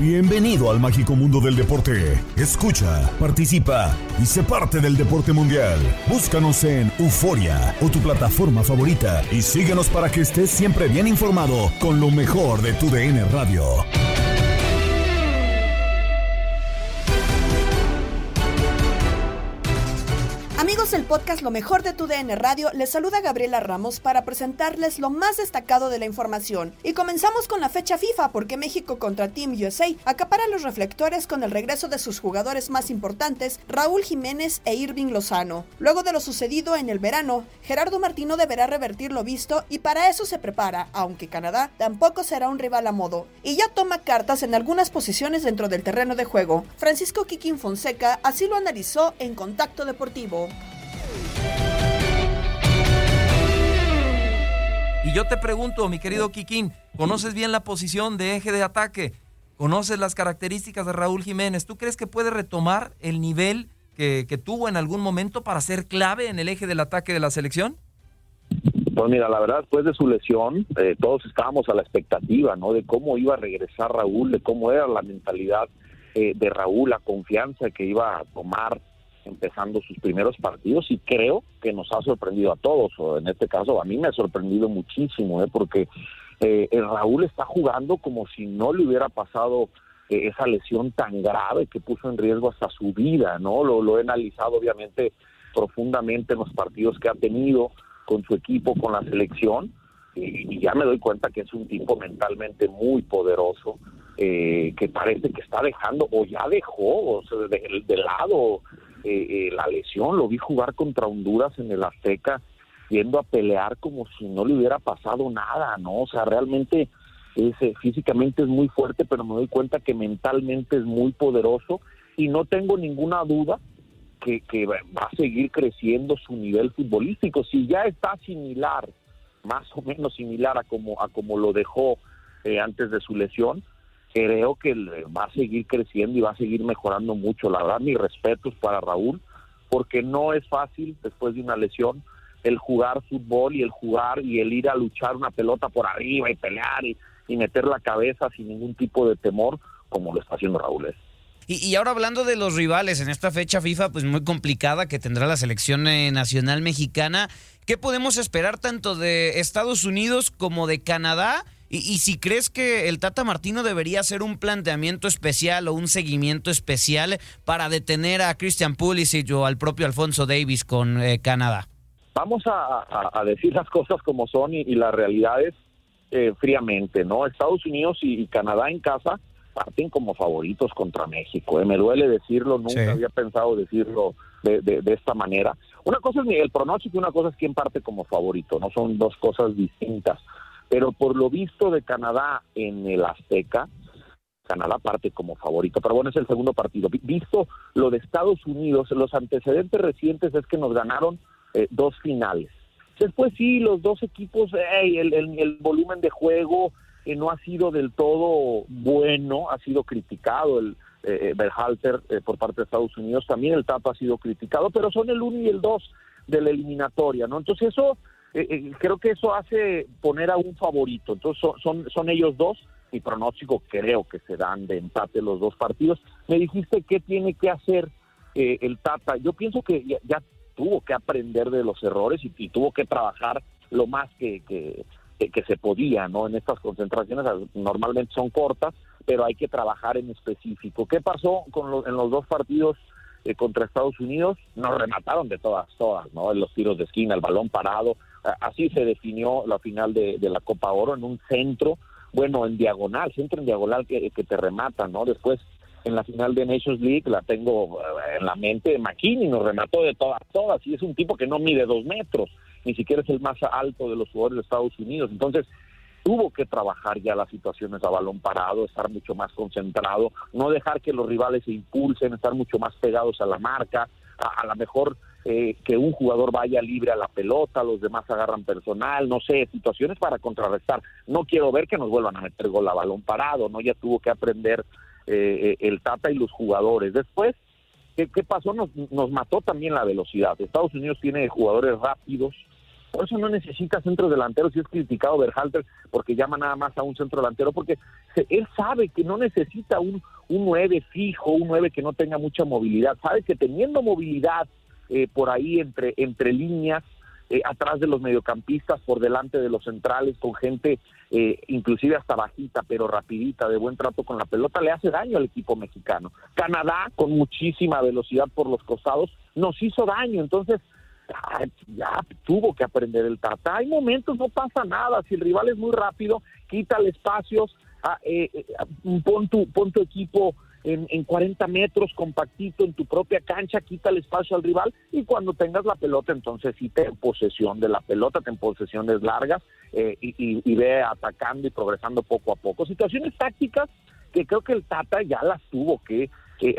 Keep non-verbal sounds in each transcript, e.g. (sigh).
Bienvenido al mágico mundo del deporte. Escucha, participa y sé parte del deporte mundial. Búscanos en Euforia o tu plataforma favorita y síguenos para que estés siempre bien informado con lo mejor de tu DN Radio. Amigos del podcast Lo mejor de tu DN Radio, les saluda Gabriela Ramos para presentarles lo más destacado de la información. Y comenzamos con la fecha FIFA porque México contra Team USA acapara los reflectores con el regreso de sus jugadores más importantes, Raúl Jiménez e Irving Lozano. Luego de lo sucedido en el verano, Gerardo Martino deberá revertir lo visto y para eso se prepara, aunque Canadá tampoco será un rival a modo. Y ya toma cartas en algunas posiciones dentro del terreno de juego. Francisco Quiquín Fonseca así lo analizó en Contacto Deportivo. Y yo te pregunto, mi querido Kikín, ¿conoces bien la posición de eje de ataque? ¿Conoces las características de Raúl Jiménez? ¿Tú crees que puede retomar el nivel que, que tuvo en algún momento para ser clave en el eje del ataque de la selección? Pues mira, la verdad, después de su lesión, eh, todos estábamos a la expectativa, ¿no? De cómo iba a regresar Raúl, de cómo era la mentalidad eh, de Raúl, la confianza que iba a tomar empezando sus primeros partidos y creo que nos ha sorprendido a todos, o en este caso a mí me ha sorprendido muchísimo, ¿eh? porque eh, el Raúl está jugando como si no le hubiera pasado eh, esa lesión tan grave que puso en riesgo hasta su vida, ¿no? Lo, lo he analizado obviamente profundamente en los partidos que ha tenido con su equipo, con la selección, y, ya me doy cuenta que es un tipo mentalmente muy poderoso, eh, que parece que está dejando, o ya dejó, o sea, de lado eh, eh, la lesión, lo vi jugar contra Honduras en el Azteca, yendo a pelear como si no le hubiera pasado nada, ¿no? O sea, realmente es, eh, físicamente es muy fuerte, pero me doy cuenta que mentalmente es muy poderoso y no tengo ninguna duda que, que va a seguir creciendo su nivel futbolístico. Si ya está similar, más o menos similar a como, a como lo dejó eh, antes de su lesión, creo que le va a seguir creciendo y va a seguir mejorando mucho. La verdad, mis respetos para Raúl, porque no es fácil después de una lesión el jugar fútbol y el jugar y el ir a luchar una pelota por arriba y pelear y, y meter la cabeza sin ningún tipo de temor como lo está haciendo Raúl. ¿eh? Y, y ahora hablando de los rivales en esta fecha FIFA, pues muy complicada que tendrá la selección eh, nacional mexicana, ¿qué podemos esperar tanto de Estados Unidos como de Canadá? Y, y, si crees que el Tata Martino debería hacer un planteamiento especial o un seguimiento especial para detener a Christian Pulisic o al propio Alfonso Davis con eh, Canadá. Vamos a, a, a, decir las cosas como son y, y la realidad es eh, fríamente, ¿no? Estados Unidos y, Canadá en casa parten como favoritos contra México. ¿eh? Me duele decirlo, nunca había pensado decirlo de, de, esta manera. Una cosa es el pronóstico y una cosa es quién parte como favorito, no son dos cosas distintas. Pero por lo visto de Canadá en el Azteca, Canadá parte como favorito. Pero bueno, es el segundo partido. Visto lo de Estados Unidos, los antecedentes recientes es que nos ganaron eh, dos finales. Después sí, los dos equipos, el, volumen de juego eh, no ha sido del todo bueno, ha sido criticado el eh, eh Berhalter por parte de Estados Unidos, también el TAP ha sido criticado, pero son el uno y el dos de la eliminatoria, ¿no? Entonces eso, creo que eso hace poner a un favorito, entonces son, son, ellos dos, mi pronóstico creo que se dan de empate los dos partidos. Me dijiste qué tiene que hacer el Tata, yo pienso que ya tuvo que aprender de los errores y, tuvo que trabajar lo más que, que, se podía, ¿no? En estas concentraciones normalmente son cortas, pero hay que trabajar en específico. ¿Qué pasó con en los dos partidos eh, contra Estados Unidos? Nos remataron de todas, todas, ¿no? En los tiros de esquina, el balón parado. Así se definió la final de, la Copa Oro en un centro, bueno, en diagonal, centro en diagonal que, te remata, ¿no? Después en la final de Nations League, la tengo eh, en la mente, McKinney nos remató de todas, todas, y es un tipo que no mide dos metros, ni siquiera es el más alto de los jugadores de Estados Unidos. Entonces, tuvo que trabajar ya las situaciones a balón parado, estar mucho más concentrado, no dejar que los rivales se impulsen, estar mucho más pegados a la marca, a, lo mejor eh, que un jugador vaya libre a la pelota, los demás agarran personal, no sé, situaciones para contrarrestar. No quiero ver que nos vuelvan a meter gol a balón parado, ¿no? Ya tuvo que aprender eh, el Tata y los jugadores. Después, ¿qué, pasó? Nos, nos mató también la velocidad. Estados Unidos tiene jugadores rápidos, por eso no necesita centro delantero, si es criticado Berhalter porque llama nada más a un centro delantero, porque él sabe que no necesita un, un 9 fijo, un 9 que no tenga mucha movilidad, sabe que teniendo movilidad eh, por ahí entre, entre líneas, eh, atrás de los mediocampistas, por delante de los centrales, con gente eh, inclusive hasta bajita, pero rapidita, de buen trato con la pelota, le hace daño al equipo mexicano. Canadá, con muchísima velocidad por los costados, nos hizo daño, entonces ya tuvo que aprender el Tata. Hay momentos, no pasa nada, si el rival es muy rápido, quítale espacios, ah, eh, eh, pon, tu, pon tu equipo en, en 40 metros compactito en tu propia cancha, quita el espacio al rival y cuando tengas la pelota entonces sí ten posesión de la pelota, ten posesiones largas eh, y, ve atacando y progresando poco a poco. Situaciones tácticas que creo que el Tata ya las tuvo que,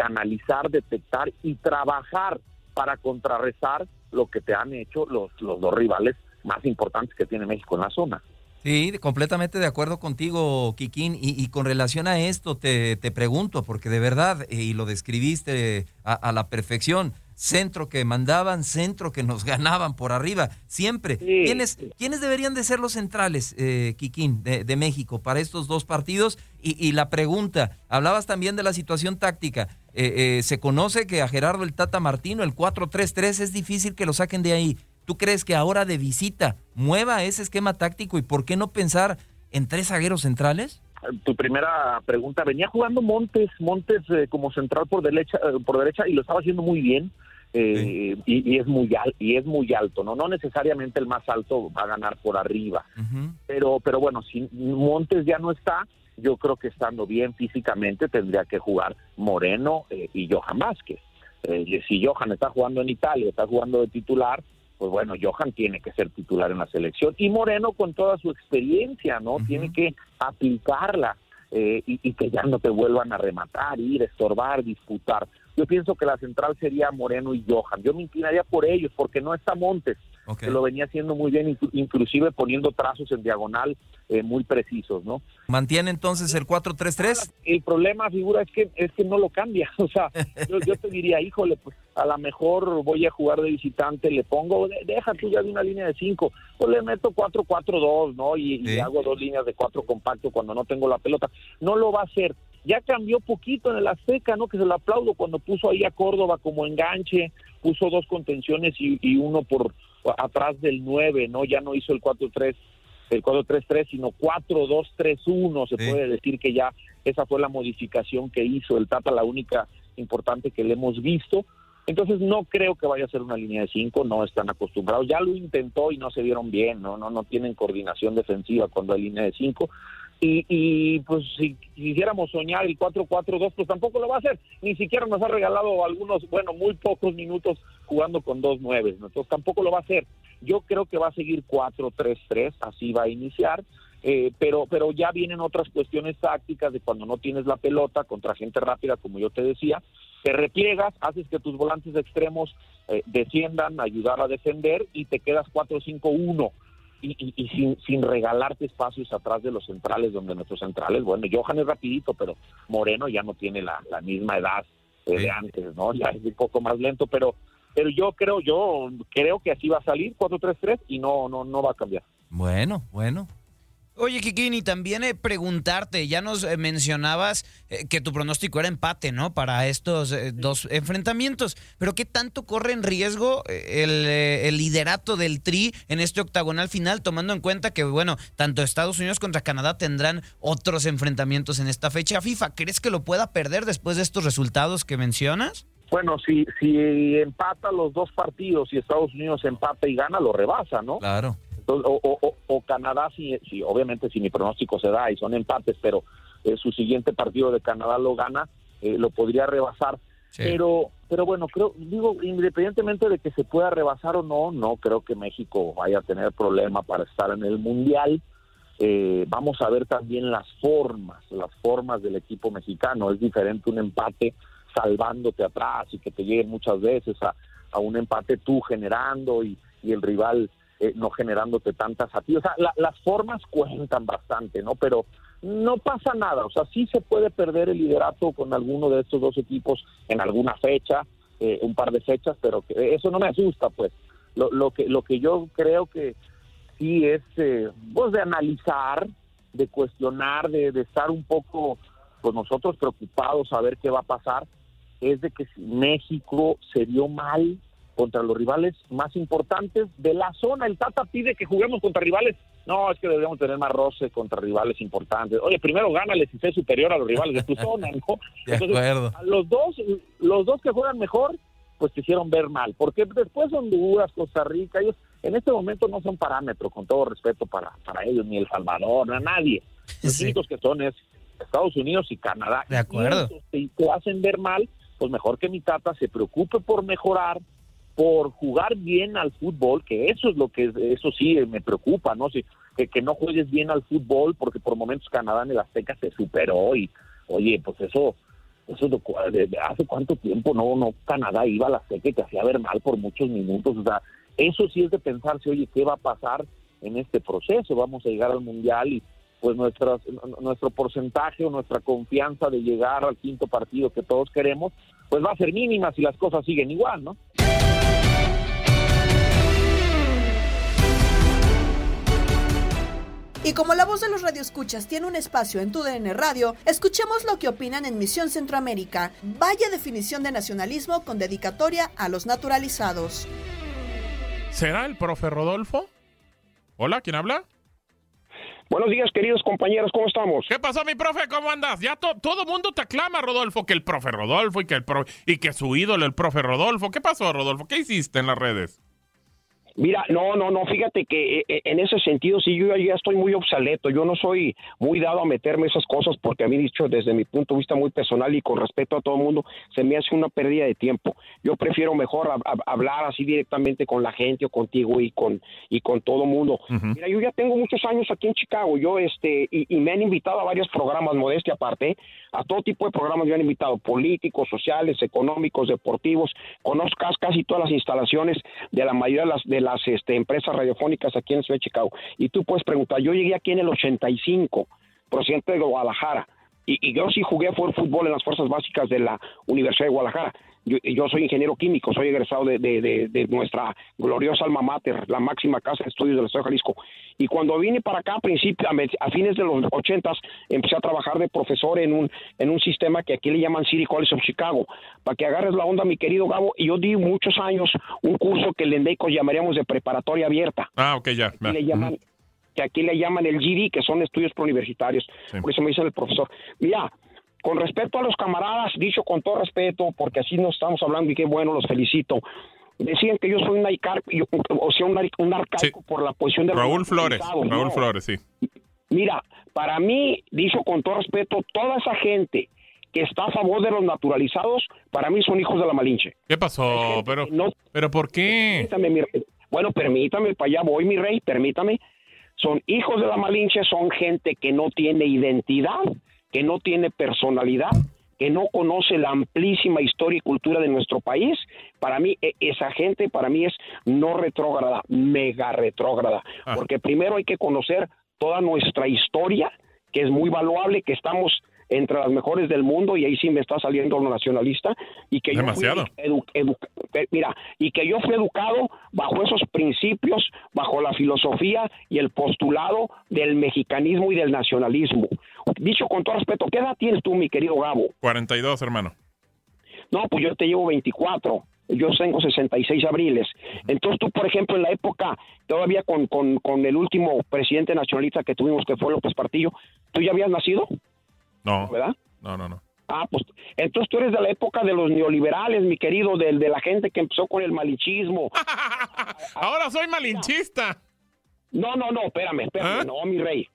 analizar, detectar y trabajar para contrarrestar lo que te han hecho los, los dos rivales más importantes que tiene México en la zona. Sí, completamente de acuerdo contigo, Kikín. Y, con relación a esto te, pregunto, porque de verdad, eh, y lo describiste a, la perfección, centro que mandaban, centro que nos (laughs) ganaban por arriba, siempre. ¿Quiénes, ¿Quiénes, deberían de ser los centrales, eh, Kikín, de, México para estos dos partidos? Y, la pregunta, hablabas también de la situación táctica. Eh, eh, se conoce que a Gerardo el Tata Martino, el 4-3-3, es difícil que lo saquen de ahí. ¿Tú crees que ahora de visita mueva ese esquema táctico y por qué no pensar en tres zagueros centrales? Tu primera pregunta, venía jugando Montes, Montes eh, como central por derecha, eh, por derecha y lo estaba haciendo muy bien. Eh, y, es muy y es muy alto, no no necesariamente el más alto va a ganar por arriba, pero pero bueno si Montes ya no está, yo creo que estando bien físicamente tendría que jugar Moreno y Johan Vázquez. si Johan está jugando en Italia, está jugando de titular, pues bueno, Johan tiene que ser titular en la selección y Moreno con toda su experiencia, ¿no? Tiene que aplicarla eh, y, y, que ya no te vuelvan a rematar, ir, estorbar, disputar. Yo pienso que la central sería Moreno y Johan. Yo me inclinaría por ellos porque no está Montes que lo venía haciendo muy bien, inclusive poniendo trazos en diagonal eh, muy precisos, ¿no? ¿Mantiene entonces el 4-3-3? El problema, figura, es que es que no lo cambia. (laughs) O sea, yo, te diría, híjole, pues a lo mejor voy a jugar de visitante, le pongo, deja tú ya de una línea de 5, pues le meto 4-4-2, ¿no? Y, hago dos líneas de 4 compacto cuando no tengo la pelota. No lo va a hacer. Ya cambió poquito en el Azteca, ¿no? Que se lo aplaudo cuando puso ahí a Córdoba como enganche, puso dos contenciones y uno por atrás del 9, ¿no? Ya no hizo el 4-3, el 4-3-3, sino 4-2-3-1, se puede decir que ya esa fue la modificación que hizo el Tata, la única importante que le hemos visto. Entonces no creo que vaya a ser una línea de cinco, no están acostumbrados. Ya lo intentó y no se vieron bien, no, no, no tienen coordinación defensiva cuando hay línea de cinco. Y, y pues si quisiéramos soñar el 4-4-2, pues tampoco lo va a hacer. Ni siquiera nos ha regalado algunos, bueno, muy pocos minutos jugando con dos nueves, ¿no? entonces tampoco lo va a hacer. Yo creo que va a seguir 4-3-3, así va a iniciar. Eh, pero pero ya vienen otras cuestiones tácticas de cuando no tienes la pelota contra gente rápida, como yo te decía, te repliegas, haces que tus volantes extremos eh, desciendan, ayudar a defender y te quedas 4-5-1 y, y, sin, sin regalarte espacios atrás de los centrales, donde nuestros centrales, bueno, Johan es rapidito, pero Moreno ya no tiene la, la misma edad eh, de antes, ¿no? Ya es un poco más lento, pero pero yo creo, yo creo que así va a salir 4-3-3 y no, no, no va a cambiar. Bueno, bueno, Oye, Kikini, también eh, preguntarte, ya nos eh, mencionabas eh, que tu pronóstico era empate, ¿no? Para estos dos enfrentamientos, pero ¿qué tanto corre en riesgo el, liderato del Tri en este octagonal final, tomando en cuenta que, bueno, tanto Estados Unidos contra Canadá tendrán otros enfrentamientos en esta fecha FIFA? ¿Crees que lo pueda perder después de estos resultados que mencionas? Bueno, si, si empata los dos partidos y Estados Unidos empata y gana, lo rebasa, ¿no? Claro o, Canadá, si, si, obviamente si mi pronóstico se da y son empates, pero eh, su siguiente partido de Canadá lo gana, eh, lo podría rebasar. Pero, pero bueno, creo, digo, independientemente de que se pueda rebasar o no, no creo que México vaya a tener problema para estar en el Mundial. Eh, vamos a ver también las formas, las formas del equipo mexicano. Es diferente un empate salvándote atrás y que te lleguen muchas veces a, a un empate tú generando y, y el rival eh, no generándote tantas a ti. O sea, las formas cuentan bastante, ¿no? Pero no pasa nada. O sea, sí se puede perder el liderato con alguno de estos dos equipos en alguna fecha, eh, un par de fechas, pero que eso no me asusta, pues. Lo, lo, que, lo que yo creo que sí es, eh, pues, de analizar, de cuestionar, de, de estar un poco, pues nosotros preocupados a ver qué va a pasar, es de que México se dio mal contra los rivales más importantes de la zona. El Tata pide que juguemos contra rivales. No, es que debemos tener más roce contra rivales importantes. Oye, primero gánale si sé superior a los rivales de tu (laughs) zona, ¿no? De acuerdo. A los dos, los dos que juegan mejor, pues te hicieron ver mal. Porque después Honduras, Costa Rica, ellos en este momento no son parámetros, con todo respeto para, para ellos, ni El Salvador, a nadie. Los únicos que son es Estados Unidos y Canadá. De acuerdo. Y te hacen ver mal, pues mejor que mi tata se preocupe por mejorar, por jugar bien al fútbol, que eso es lo que, eso sí me preocupa, ¿no? Si, que, no juegues bien al fútbol, porque por momentos Canadá en el Azteca se superó y, oye, pues eso, eso hace cuánto tiempo no, no, Canadá iba al Azteca y te hacía ver mal por muchos minutos, o sea, eso sí es de pensarse, oye, ¿qué va a pasar en este proceso? Vamos a llegar al Mundial y pues nuestras, nuestro porcentaje o nuestra confianza de llegar al quinto partido que todos queremos, pues va a ser mínima si las cosas siguen igual, ¿no? Y como la voz de los radioescuchas tiene un espacio en tu DN Radio, escuchemos lo que opinan en Misión Centroamérica. Vaya definición de nacionalismo con dedicatoria a los naturalizados. ¿Será el profe Rodolfo? Hola, ¿quién habla? Buenos días, queridos compañeros, ¿cómo estamos? ¿Qué pasó, mi profe? ¿Cómo andas? Ya todo mundo te aclama, Rodolfo, que el profe Rodolfo y que el y que su ídolo, el profe Rodolfo. ¿Qué pasó, Rodolfo? ¿Qué hiciste en las redes? Mira, no, no, no, fíjate que eh, eh, en ese sentido sí yo ya estoy muy obsoleto, yo no soy muy dado a meterme esas cosas porque a mí dicho desde mi punto de vista muy personal y con respeto a todo el mundo se me hace una pérdida de tiempo. Yo prefiero mejor hablar así directamente con la gente o contigo y con y con todo el mundo. Mira, yo ya tengo muchos años aquí en Chicago, yo este y, me han invitado a varios programas modestia aparte, a todo tipo de programas me han invitado, políticos, sociales, económicos, deportivos, conozco casi todas las instalaciones de la mayoría de las de las este, empresas radiofónicas aquí en Ciudad de Chicago. Y tú puedes preguntar, yo llegué aquí en el 85, procedente de Guadalajara, y, yo sí jugué fútbol en las fuerzas básicas de la Universidad de Guadalajara. Yo, soy ingeniero químico, soy egresado de, nuestra gloriosa alma mater, la máxima casa de estudios del Estado de Jalisco. Y cuando vine para acá, a, principios, a fines de los ochentas, empecé a trabajar de profesor en un, en un sistema que aquí le llaman City College of Chicago. Para que agarres la onda, mi querido Gabo, y yo di muchos años un curso que en México llamaríamos de preparatoria abierta. Ah, ok, ya. le llaman, que aquí le llaman el GD, que son estudios preuniversitarios. Por eso me dice el profesor, mira, con respeto a los camaradas, dicho con todo respeto, porque así nos estamos hablando y qué bueno, los felicito. Decían que yo soy un, yo- o sea, un, un arcaico por la posición de Raúl Flores. Raúl no. Flores, sí. Mira, para mí, dicho con todo respeto, toda esa gente que está a favor de los naturalizados, para mí son hijos de la Malinche. ¿Qué pasó? Pero, pero ¿por qué? Permítame, mi rey. Bueno, permítame, para allá voy, mi rey, permítame. Son hijos de la Malinche, son gente que no tiene identidad, que no tiene personalidad, que no conoce la amplísima historia y cultura de nuestro país. Para mí, e- esa gente, para mí es no retrógrada, mega retrógrada. Porque primero hay que conocer toda nuestra historia, que es muy valuable, que estamos entre las mejores del mundo y ahí sí me está saliendo lo nacionalista y que yo fui Demasiado. edu- edu- eh, mira y que yo fui educado bajo esos principios bajo la filosofía y el postulado del mexicanismo y del nacionalismo dicho con todo respeto ¿qué edad tienes tú mi querido Gabo? 42, hermano. No, pues yo te llevo 24. Yo tengo 66 abriles. Entonces tú, por ejemplo, en la época, todavía con, con, con el último presidente nacionalista que tuvimos, que fue López Partillo, ¿tú ya habías nacido? No. ¿Verdad? No, no, no. Ah, pues entonces tú eres de la época de los neoliberales, mi querido, del de la gente que empezó con el malichismo. (laughs) Ahora soy malinchista. No, no, no, espérame, espérame, no, mi rey.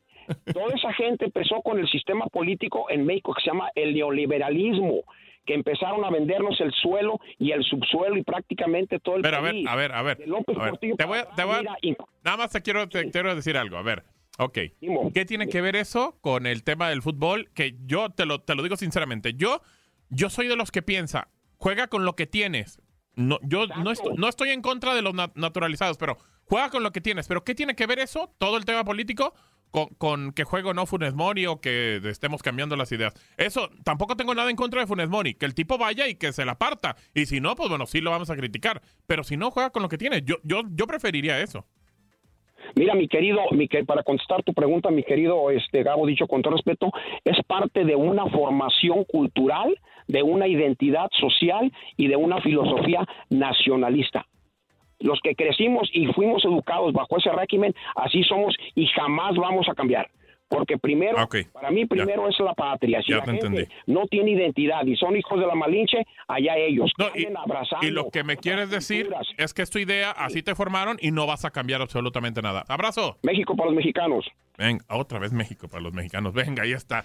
Toda esa gente empezó con el sistema político en México que se llama el neoliberalismo, que empezaron a vendernos el suelo y el subsuelo y prácticamente todo el Pero a ver, país. a ver, a ver. De a ver, Te voy a, para te voy a- acá, mira, nada más te quiero, te quiero decir algo. A ver, ok. ¿Qué tiene que ver eso con el tema del fútbol? Que yo te lo, te lo digo sinceramente. Yo, yo soy de los que piensa, juega con lo que tienes. No, yo no, estoy, no estoy en contra de los nat- naturalizados, pero juega con lo que tienes. Pero ¿qué tiene que ver eso, todo el tema político, con, con que juego no Funes Mori o que estemos cambiando las ideas? Eso, tampoco tengo nada en contra de Funes Mori. Que el tipo vaya y que se la parta. Y si no, pues bueno, sí lo vamos a criticar. Pero si no, juega con lo que tiene. Yo, yo, yo preferiría eso. Mira, mi querido, mi que- para contestar tu pregunta, mi querido este Gabo, dicho con todo respeto, es parte de una formación cultural, de una identidad social y de una filosofía nacionalista. Los que crecimos y fuimos educados bajo ese régimen, así somos y jamás vamos a cambiar. Porque primero, para mí primero es la patria. Si Ya la te gente entendí. no tiene identidad y son hijos de la Malinche, allá ellos. anden abrazando Y lo que me quieres decir es que es tu idea, así te formaron y no vas a cambiar absolutamente nada. Abrazo. México para los mexicanos. Venga, otra vez México para los mexicanos. Venga, ahí está.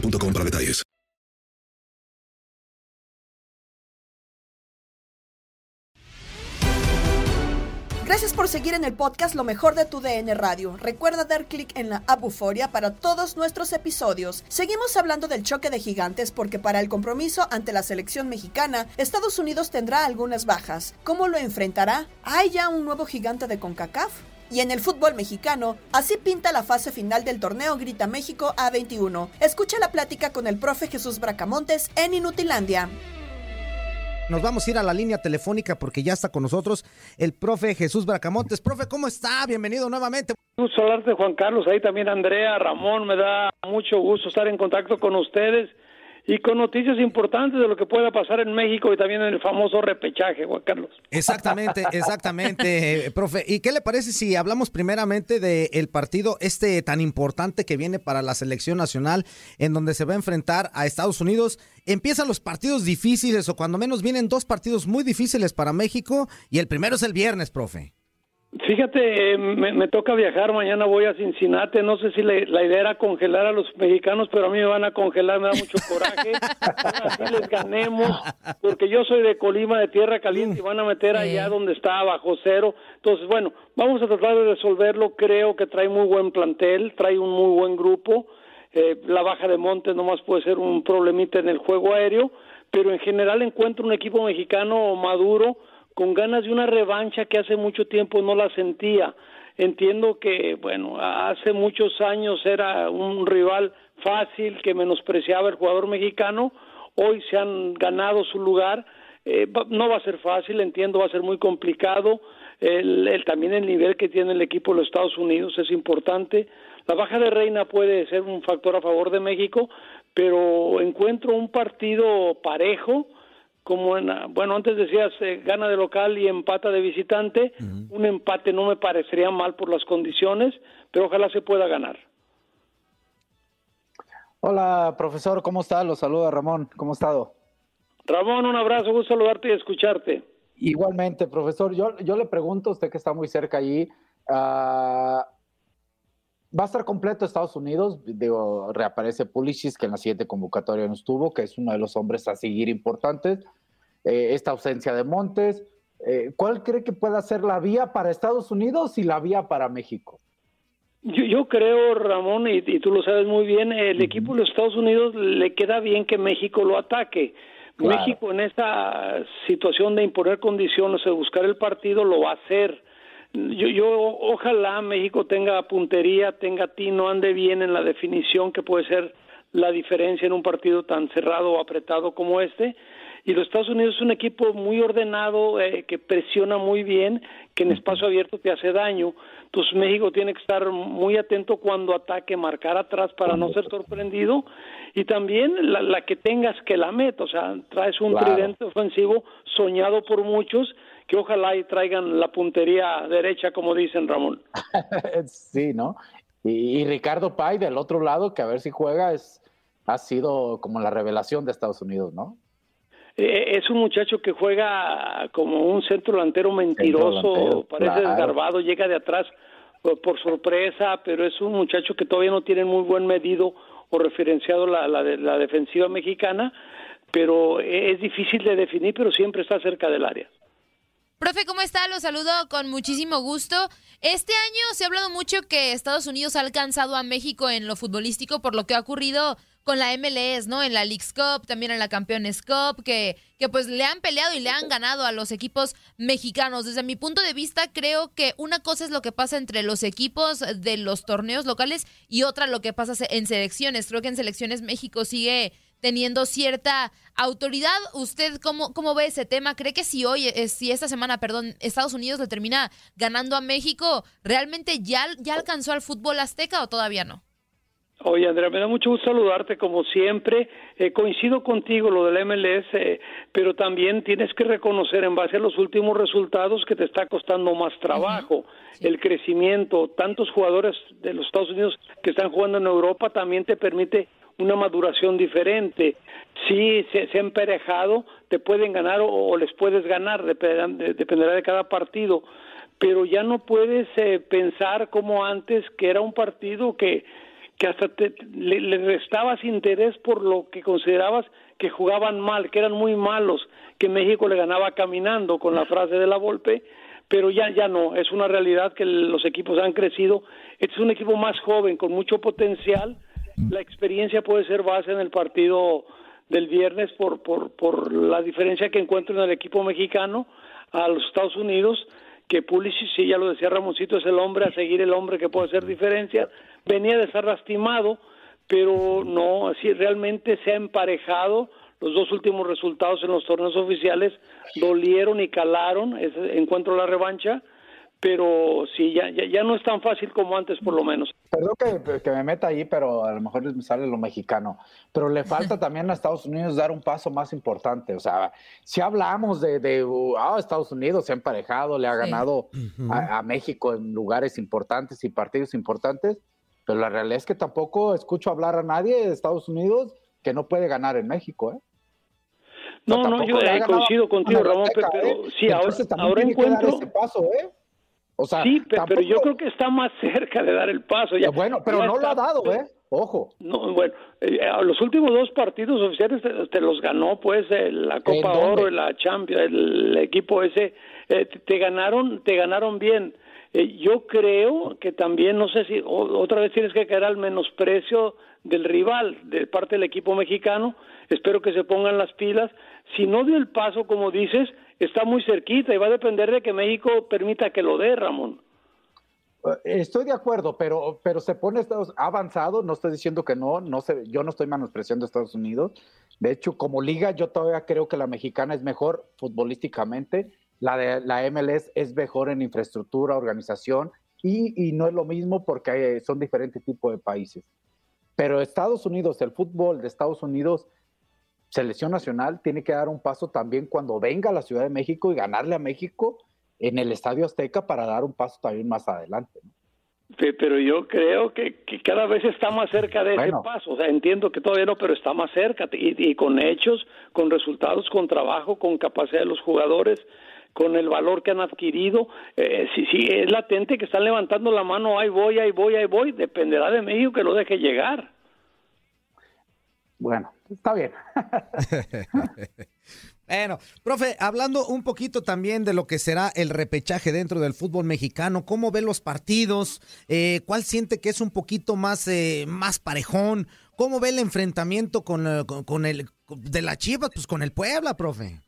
para detalles. Gracias por seguir en el podcast Lo mejor de tu DN Radio. Recuerda dar clic en la app Euforia para todos nuestros episodios. Seguimos hablando del choque de gigantes porque para el compromiso ante la selección mexicana, Estados Unidos tendrá algunas bajas. ¿Cómo lo enfrentará? ¿Hay ya un nuevo gigante de CONCACAF? Y en el fútbol mexicano, así pinta la fase final del torneo Grita México A21. Escucha la plática con el profe Jesús Bracamontes en Inutilandia. Nos vamos a ir a la línea telefónica porque ya está con nosotros el profe Jesús Bracamontes. Profe, ¿cómo está? Bienvenido nuevamente. gusto hablarte, Juan Carlos. Ahí también Andrea, Ramón. Me da mucho gusto estar en contacto con ustedes y con noticias importantes de lo que pueda pasar en México y también en el famoso repechaje, Juan Carlos. Exactamente, exactamente, eh, profe. ¿Y qué le parece si hablamos primeramente del partido este tan importante que viene para la selección nacional, en donde se va a enfrentar a Estados Unidos? Empiezan los partidos difíciles, o cuando menos vienen dos partidos muy difíciles para México, y el primero es el viernes, profe. Fíjate, eh, me, me, toca viajar, mañana voy a Cincinnati, no sé si la, la, idea era congelar a los mexicanos, pero a mí me van a congelar, me da mucho coraje, así les ganemos, porque yo soy de Colima, de Tierra Caliente, y van a meter allá donde está, bajo cero, entonces bueno, vamos a tratar de resolverlo, creo que trae muy buen plantel, trae un muy buen grupo, eh, la baja de Montes nomás puede ser un problemita en el juego aéreo, pero en general encuentro un equipo mexicano maduro, con ganas de una revancha que hace mucho tiempo no la sentía. Entiendo que, bueno, hace muchos años era un rival fácil que menospreciaba el jugador mexicano, hoy se han ganado su lugar, eh, no va a ser fácil, entiendo, va a ser muy complicado, el, también el nivel que tiene el equipo de los Estados Unidos es importante, la baja de Reina puede ser un factor a favor de México, pero encuentro un partido parejo, como en, bueno, antes decías, eh, gana de local y empata de visitante, un empate no me parecería mal por las condiciones, pero ojalá se pueda ganar. Hola, profesor, ¿cómo está? Lo saluda Ramón, ¿cómo ha estado? Ramón, un abrazo, gusto saludarte y escucharte. Igualmente, profesor, yo, yo le pregunto, usted que está muy cerca allí, uh, ¿va a estar completo Estados Unidos? Digo, reaparece Pulisic, que en la siguiente convocatoria no estuvo, que es uno de los hombres a seguir importantes. Eh, esta ausencia de Montes. Eh, ¿Cuál cree que pueda ser la vía para Estados Unidos y la vía para México? Yo, yo creo, Ramón, y, y, tú lo sabes muy bien, el equipo de los Estados Unidos le queda bien que México lo ataque. Claro. México en esta situación de imponer condiciones, de buscar el partido, lo va a hacer. Yo, yo ojalá México tenga puntería, tenga tino, ande bien en la definición que puede ser la diferencia en un partido tan cerrado o apretado como este y los Estados Unidos es un equipo muy ordenado, eh, que presiona muy bien, que en espacio abierto te hace daño. Entonces México tiene que estar muy atento cuando ataque, marcar atrás para no ser sorprendido y también la, la que tengas que la meta, o sea, traes un claro. tridente ofensivo soñado por muchos que ojalá y traigan la puntería derecha, como dicen Ramón. (laughs) sí, ¿no? Y, y Ricardo Pay del otro lado, que a ver si juega, es ha sido como la revelación de Estados Unidos, ¿no? Eh, es un muchacho que juega como un centro delantero mentiroso, delantero, parece claro. desgarbado, llega de atrás por sorpresa, pero es un muchacho que todavía no tiene muy buen medido o referenciado la, la, la defensiva mexicana, pero es difícil de definir, pero siempre está cerca del área. Profe, ¿cómo está? Lo saludo con muchísimo gusto. Este año se ha hablado mucho que Estados Unidos ha alcanzado a México en lo futbolístico por lo que ha ocurrido con la MLS, ¿no? En la League's Cup, también en la Campeones Cup, que, que pues le han peleado y le han ganado a los equipos mexicanos. Desde mi punto de vista, creo que una cosa es lo que pasa entre los equipos de los torneos locales y otra lo que pasa en selecciones. Creo que en selecciones México sigue teniendo cierta autoridad. ¿Usted cómo, cómo ve ese tema? ¿Cree que si hoy, eh, si esta semana, perdón, Estados Unidos le termina ganando a México, realmente ya, ya alcanzó al fútbol azteca o todavía no? Oye, Andrea, me da mucho gusto saludarte como siempre. Eh, coincido contigo lo del MLS, eh, pero también tienes que reconocer en base a los últimos resultados que te está costando más trabajo. Uh -huh. sí. El crecimiento, tantos jugadores de los Estados Unidos que están jugando en Europa también te permite una maduración diferente. Si se, se ha emparejado, te pueden ganar o, o les puedes ganar, depend, dependerá de cada partido. Pero ya no puedes eh, pensar como antes, que era un partido que que hasta te, le, le, restabas interés por lo que considerabas que jugaban mal, que eran muy malos, que México le ganaba caminando con la frase de la Volpe, pero ya ya no, es una realidad que los equipos han crecido, este es un equipo más joven con mucho potencial, la experiencia puede ser base en el partido del viernes por por por la diferencia que encuentro en el equipo mexicano a los Estados Unidos que Pulisic, sí, ya lo decía Ramoncito, es el hombre a seguir el hombre que puede hacer diferencia. Venía de estar lastimado, pero no, así realmente se ha emparejado. Los dos últimos resultados en los torneos oficiales dolieron y calaron, ese encuentro la revancha, pero sí, ya, ya, ya, no es tan fácil como antes, por lo menos. Perdón que, que, me meta ahí, pero a lo mejor me sale lo mexicano. Pero le falta (laughs) también a Estados Unidos dar un paso más importante. O sea, si hablamos de, de oh, Estados Unidos se ha emparejado, le ha ganado a, a, México en lugares importantes y partidos importantes, pero la realidad es que tampoco escucho hablar a nadie de Estados Unidos que no puede ganar en México, ¿eh? No, no, yo eh, coincido contigo, Ramón, pero, pero ¿eh? sí, ahora, ahora encuentro... Ese paso, ¿eh? O sea, sí, pe- pero tampoco- yo creo que está más cerca de dar el paso. Ya, Bueno, pero ya no lo ha dado, ¿eh? Ojo. No, bueno, eh, los últimos dos partidos oficiales te, te los ganó, pues, eh, la Copa? Oro la Champions, el, equipo ese, eh, te, te ganaron, te ganaron bien. Eh, yo creo que también, no sé si o- otra vez tienes que caer al menosprecio del rival de parte del equipo mexicano. Espero que se pongan las pilas. Si no dio el paso, como dices, está muy cerquita y va a depender de que México permita que lo dé, Ramón. Eh, Estoy de acuerdo, pero, pero se pone Estados avanzado, no estoy diciendo que no, no sé, yo no estoy menospreciando a Estados Unidos. De hecho, como liga, yo todavía creo que la mexicana es mejor futbolísticamente, la de la MLS es mejor en infraestructura, organización, y, y no es lo mismo porque eh, son diferentes tipos de países. Pero Estados Unidos, el fútbol de Estados Unidos, selección nacional, tiene que dar un paso también cuando venga a la Ciudad de México y ganarle a México en el Estadio Azteca para dar un paso también más adelante. Pero yo creo que, que cada vez está más cerca de Bueno. ese paso. O sea, entiendo que todavía no, pero está más cerca. Y, y con hechos, con resultados, con trabajo, con capacidad de los jugadores, con el valor que han adquirido. Eh, si, si es latente que están levantando la mano, ahí voy, ahí voy, ahí voy. Dependerá de México que lo deje llegar. Bueno, está bien. (laughs) Bueno, profe, hablando un poquito también de lo que será el repechaje dentro del fútbol mexicano, ¿cómo ve los partidos? Eh, ¿Cuál siente que es un poquito más, eh, más parejón? ¿Cómo ve el enfrentamiento con, eh, con, el de la Chivas? Pues con el Puebla, profe.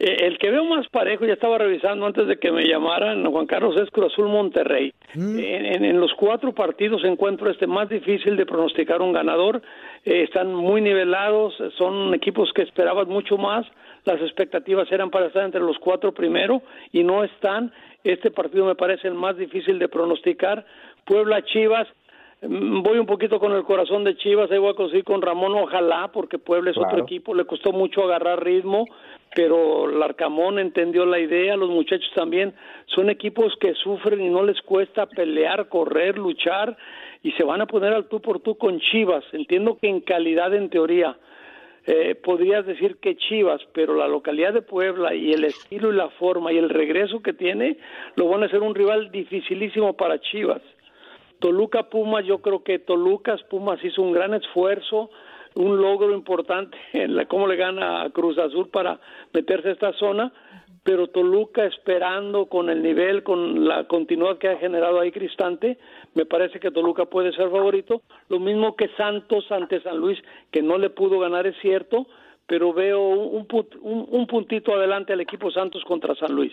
Eh, el que veo más parejo, ya estaba revisando antes de que me llamaran, Juan Carlos, es Cruz Azul Monterrey. En, en- en los cuatro partidos encuentro este más difícil de pronosticar un ganador. Eh, están muy nivelados, son equipos que esperaban mucho más. Las expectativas eran para estar entre los cuatro primero y no están. Este partido me parece el más difícil de pronosticar. Puebla Chivas, mm, voy un poquito con el corazón de Chivas, ahí voy a conseguir con Ramón, ojalá, porque Puebla es otro equipo, le costó mucho agarrar ritmo, pero Larcamón entendió la idea, los muchachos también, son equipos que sufren y no les cuesta pelear, correr, luchar, y se van a poner al tú por tú con Chivas. Entiendo que en calidad, en teoría, eh, podrías decir que Chivas, pero la localidad de Puebla y el estilo y la forma y el regreso que tiene lo van a hacer un rival dificilísimo para Chivas. Toluca Pumas, yo creo que Tolucas Pumas hizo un gran esfuerzo, un logro importante (laughs) en la, cómo le gana a Cruz Azul para meterse a esta zona, pero Toluca esperando con el nivel, con la continuidad que ha generado ahí Cristante, me parece que Toluca puede ser favorito, lo mismo que Santos ante San Luis, que no le pudo ganar, es cierto, pero veo un, un- un puntito adelante al equipo Santos contra San Luis.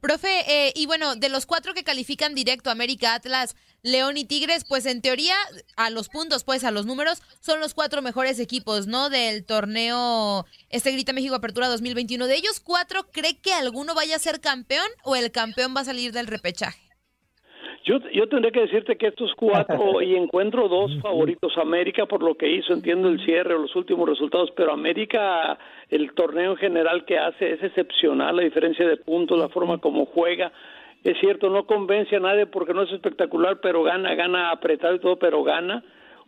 Profe, eh, y bueno, de los cuatro que califican directo, América, Atlas, León y Tigres, pues en teoría, a los puntos, pues a los números, son los cuatro mejores equipos, ¿no? Del torneo, este Grita México Apertura 2021. De ellos cuatro, ¿cree que alguno vaya a ser campeón o el campeón va a salir del repechaje? Yo, yo tendré que decirte que estos cuatro, (laughs) y encuentro dos favoritos, América por lo que hizo, entiendo el cierre o los últimos resultados, pero América, el torneo en general que hace es excepcional, la diferencia de puntos, la forma como juega. Es cierto, no convence a nadie porque no es espectacular, pero gana, gana apretado y todo, pero gana.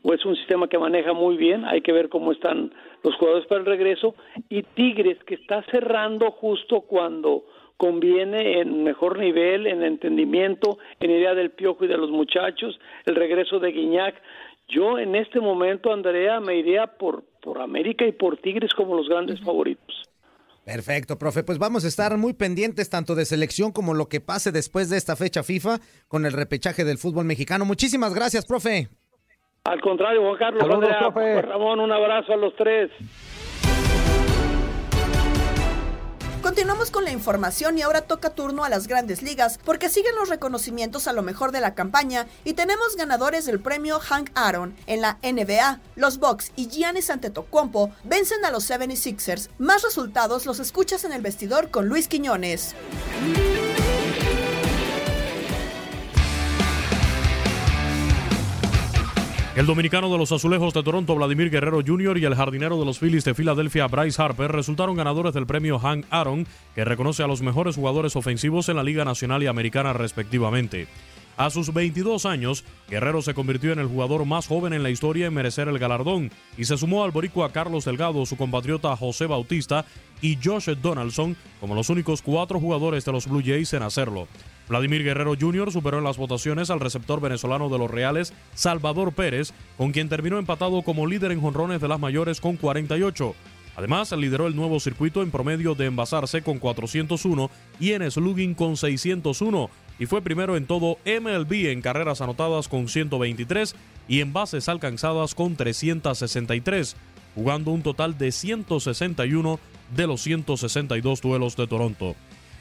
O es un sistema que maneja muy bien, hay que ver cómo están los jugadores para el regreso. Y Tigres, que está cerrando justo cuando conviene en mejor nivel, en entendimiento, en idea del piojo y de los muchachos, el regreso de Guiñac. Yo en este momento, Andrea, me iría por, por América y por Tigres como los grandes favoritos. Perfecto, profe. Pues vamos a estar muy pendientes tanto de selección como lo que pase después de esta fecha FIFA con el repechaje del fútbol mexicano. Muchísimas gracias, profe. Al contrario, Juan Carlos, Saludos, Andrea, profe. Ramón, un abrazo a los tres. Continuamos con la información y ahora toca turno a las grandes ligas porque siguen los reconocimientos a lo mejor de la campaña y tenemos ganadores del premio Hank Aaron. En la NBA, los Bucks y Giannis Antetokounmpo vencen a los 76ers. Más resultados los escuchas en el vestidor con Luis Quiñones. El dominicano de los Azulejos de Toronto, Vladimir Guerrero Jr., y el jardinero de los Phillies de Filadelfia, Bryce Harper, resultaron ganadores del premio Hank Aaron, que reconoce a los mejores jugadores ofensivos en la Liga Nacional y Americana respectivamente. A sus 22 años, Guerrero se convirtió en el jugador más joven en la historia en merecer el galardón y se sumó al boricua Carlos Delgado, su compatriota José Bautista y Josh Donaldson como los únicos cuatro jugadores de los Blue Jays en hacerlo. Vladimir Guerrero Jr. superó en las votaciones al receptor venezolano de los Reales, Salvador Pérez, con quien terminó empatado como líder en jonrones de las mayores con 48. Además, lideró el nuevo circuito en promedio de envasarse con 401 y en slugging con 601 y fue primero en todo MLB en carreras anotadas con 123 y en bases alcanzadas con 363, jugando un total de 161 de los 162 duelos de Toronto.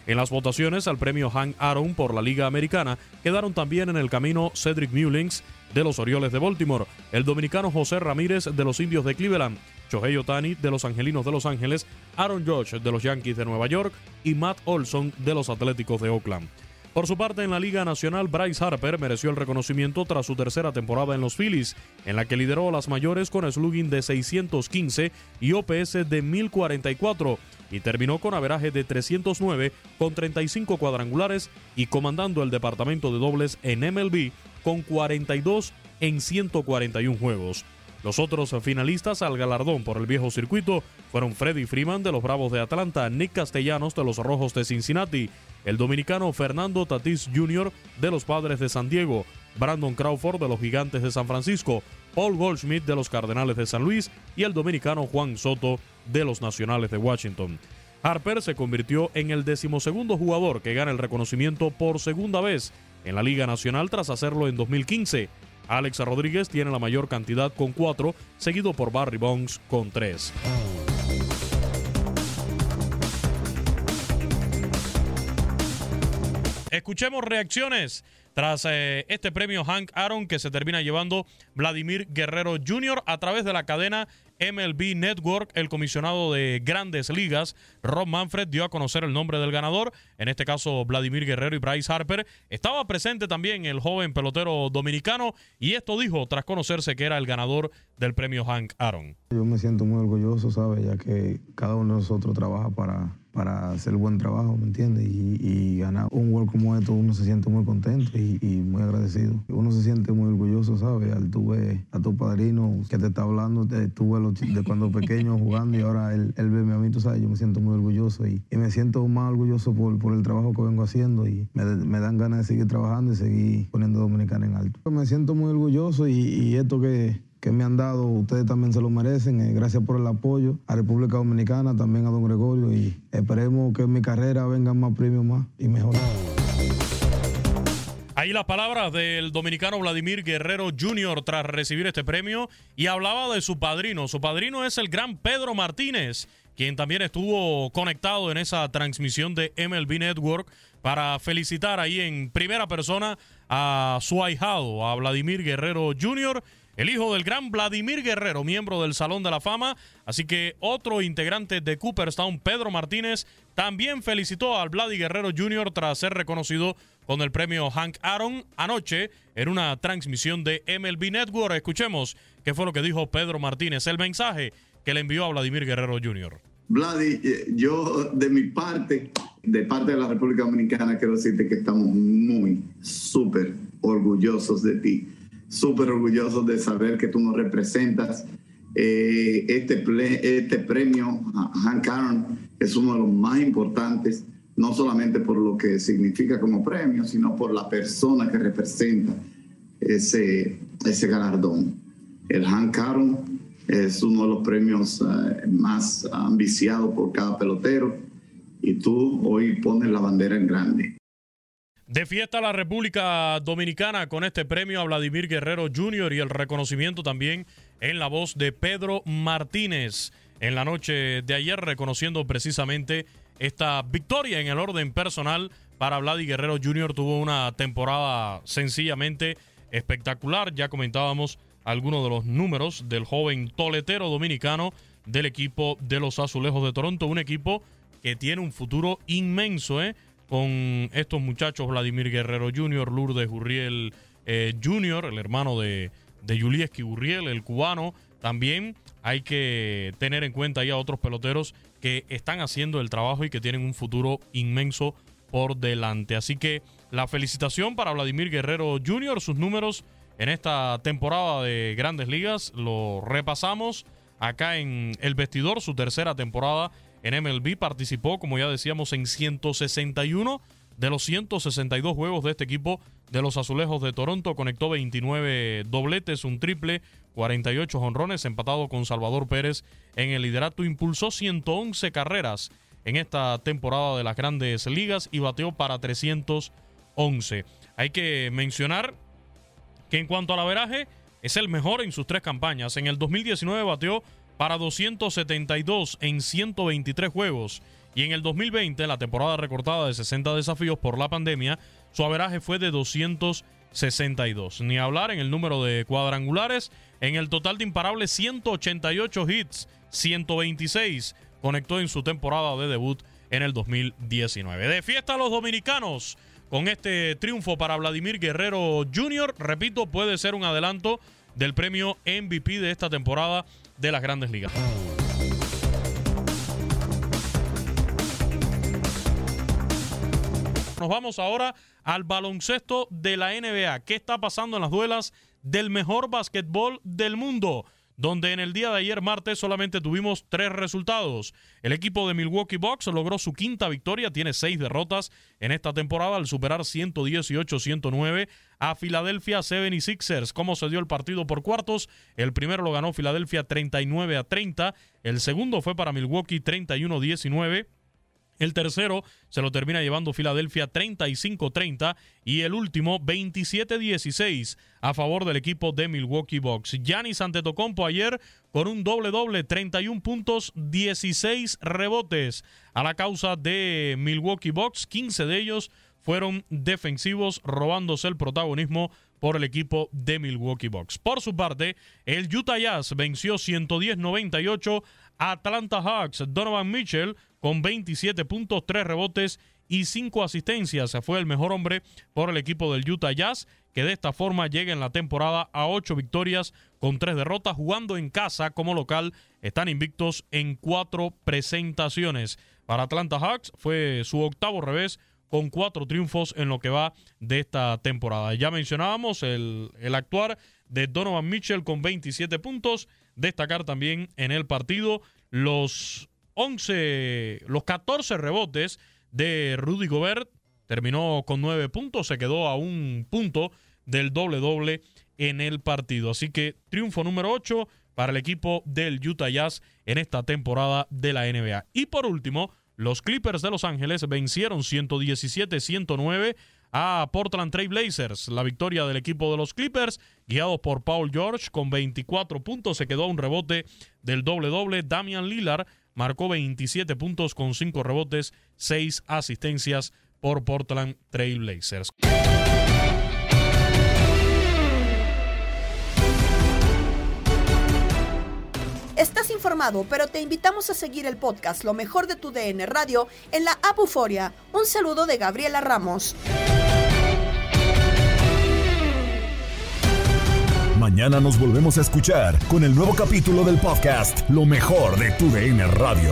En las votaciones al premio Hank Aaron por la Liga Americana quedaron también en el camino Cedric Mullings de los Orioles de Baltimore, el dominicano José Ramírez de los Indios de Cleveland, Shohei Otani de los Angelinos de Los Ángeles, Aaron George de los Yankees de Nueva York y Matt Olson de los Atléticos de Oakland. Por su parte, en la Liga Nacional, Bryce Harper mereció el reconocimiento tras su tercera temporada en los Phillies, en la que lideró a las mayores con slugging de 615 y OPS de 1044, y terminó con averaje de 309 con 35 cuadrangulares y comandando el departamento de dobles en MLB con 42 en 141 juegos. Los otros finalistas al galardón por el viejo circuito fueron Freddy Freeman de los Bravos de Atlanta, Nick Castellanos de los Rojos de Cincinnati, el dominicano Fernando Tatis Jr. de los Padres de San Diego, Brandon Crawford de los Gigantes de San Francisco, Paul Goldschmidt de los Cardenales de San Luis y el dominicano Juan Soto de los Nacionales de Washington. Harper se convirtió en el decimosegundo jugador que gana el reconocimiento por segunda vez en la Liga Nacional tras hacerlo en 2015. Alex Rodríguez tiene la mayor cantidad con cuatro, seguido por Barry Bonds con tres. Escuchemos reacciones tras eh, este premio Hank Aaron que se termina llevando Vladimir Guerrero Jr. a través de la cadena MLB Network, el comisionado de grandes ligas, Rob Manfred, dio a conocer el nombre del ganador, en este caso Vladimir Guerrero y Bryce Harper. Estaba presente también el joven pelotero dominicano y esto dijo tras conocerse que era el ganador del premio Hank Aaron. Yo me siento muy orgulloso, ¿sabes? Ya que cada uno de nosotros trabaja para, para hacer buen trabajo, ¿me entiendes? Y, ganar un World como esto, uno se siente muy contento muy agradecido. Uno se siente muy orgulloso, ¿sabes? Al tú ver a tu padrino que te está hablando, tú ves de cuando pequeño jugando y ahora él, él ve a mí, tú sabes, yo me siento muy orgulloso y, me siento más orgulloso por, por, el trabajo que vengo haciendo y me, dan ganas de seguir trabajando y seguir poniendo Dominicana en alto. Me siento muy orgulloso y, y esto que, que me han dado, ustedes también se lo merecen. Eh, gracias por el apoyo a República Dominicana, también a don Gregorio y esperemos que mi carrera vengan más premios más y mejor. Ahí las palabras del dominicano Vladimir Guerrero Jr. tras recibir este premio y hablaba de su padrino. Su padrino es el gran Pedro Martínez, quien también estuvo conectado en esa transmisión de MLB Network para felicitar ahí en primera persona a su ahijado, a Vladimir Guerrero Jr., el hijo del gran Vladimir Guerrero, miembro del Salón de la Fama. Así que otro integrante de Cooperstown, Pedro Martínez, también felicitó al Vladimir Guerrero Jr. tras ser reconocido con el premio Hank Aaron anoche en una transmisión de MLB Network. Escuchemos qué fue lo que dijo Pedro Martínez, el mensaje que le envió a Vladimir Guerrero Jr. Vladi, eh, yo de mi parte, de parte de la República Dominicana, quiero decirte que estamos muy, súper orgullosos de ti, súper orgullosos de saber que tú nos representas. Eh, este, este premio, Hank Aaron, es uno de los más importantes no solamente por lo que significa como premio, sino por la persona que representa ese, ese galardón. El Hank Aaron es uno de los premios eh, más ambiciados por cada pelotero y tú hoy pones la bandera en grande. De fiesta la República Dominicana con este premio a Vladimir Guerrero Jr. y el reconocimiento también en la voz de Pedro Martínez en la noche de ayer, reconociendo precisamente esta victoria en el orden personal para Vladi Guerrero Jr. Tuvo una temporada sencillamente espectacular. Ya comentábamos algunos de los números del joven toletero dominicano del equipo de los Azulejos de Toronto. Un equipo que tiene un futuro inmenso ¿eh? Con estos muchachos Vladimir Guerrero Jr., Lourdes Gurriel eh, Jr., el hermano de, de Julieski Gurriel, el cubano. También hay que tener en cuenta ya otros peloteros que están haciendo el trabajo y que tienen un futuro inmenso por delante. Así que la felicitación para Vladimir Guerrero Jr., sus números en esta temporada de grandes ligas, lo repasamos acá en El Vestidor, su tercera temporada en MLB, participó, como ya decíamos, en 161 De los 162 juegos de este equipo de los Azulejos de Toronto, conectó 29 dobletes, un triple, 48 jonrones, empatado con Salvador Pérez en el liderato. Impulsó 111 carreras en esta temporada de las grandes ligas y bateó para 311. Hay que mencionar que en cuanto al averaje, es el mejor en sus tres campañas. En el 2019 bateó para 272 en 123 juegos. Y en el 2020, la temporada recortada de 60 desafíos por la pandemia, su averaje fue de 262. Ni hablar en el número de cuadrangulares. En el total de imparables, 188 hits, 126 conectó en su temporada de debut en el 2019. De fiesta a los dominicanos con este triunfo para Vladimir Guerrero Jr., repito, puede ser un adelanto del premio MVP de esta temporada de las grandes ligas. Nos vamos ahora al baloncesto de la NBA. ¿Qué está pasando en las duelas del mejor básquetbol del mundo? Donde en el día de ayer martes solamente tuvimos tres resultados. El equipo de Milwaukee Bucks logró su quinta victoria, tiene seis derrotas en esta temporada al superar 118-109 a Philadelphia 76ers. ¿Cómo se dio el partido por cuartos? El primero lo ganó Philadelphia 39 a 30, el segundo fue para Milwaukee 31-19. El tercero se lo termina llevando Filadelfia 35-30 y el último 27-16 a favor del equipo de Milwaukee Bucks. Giannis Antetokounmpo ayer con un doble doble, 31 puntos, 16 rebotes a la causa de Milwaukee Bucks, 15 de ellos fueron defensivos robándose el protagonismo por el equipo de Milwaukee Bucks. Por su parte, el Utah Jazz venció 110-98 a Atlanta Hawks. Donovan Mitchell con 27 puntos, 3 rebotes y 5 asistencias. Fue el mejor hombre por el equipo del Utah Jazz, que de esta forma llega en la temporada a 8 victorias con 3 derrotas, jugando en casa como local. Están invictos en 4 presentaciones. Para Atlanta Hawks fue su octavo revés con cuatro triunfos en lo que va de esta temporada. Ya mencionábamos el, el, actuar de Donovan Mitchell con 27 puntos. Destacar también en el partido los 11, los 14 rebotes de Rudy Gobert. Terminó con 9 puntos, se quedó a un punto del doble-doble en el partido. Así que triunfo número 8 para el equipo del Utah Jazz en esta temporada de la NBA. Y por último, los Clippers de Los Ángeles vencieron 117-109 a Portland Trail Blazers. La victoria del equipo de los Clippers, guiado por Paul George con 24 puntos, se quedó a un rebote del doble-doble. Damian Lillard marcó 27 puntos con 5 rebotes, 6 asistencias por Portland Trail Blazers. Estás informado, pero te invitamos a seguir el podcast Lo mejor de tu DN Radio en la app Euforia. Un saludo de Gabriela Ramos. Mañana nos volvemos a escuchar con el nuevo capítulo del podcast Lo mejor de tu DN Radio.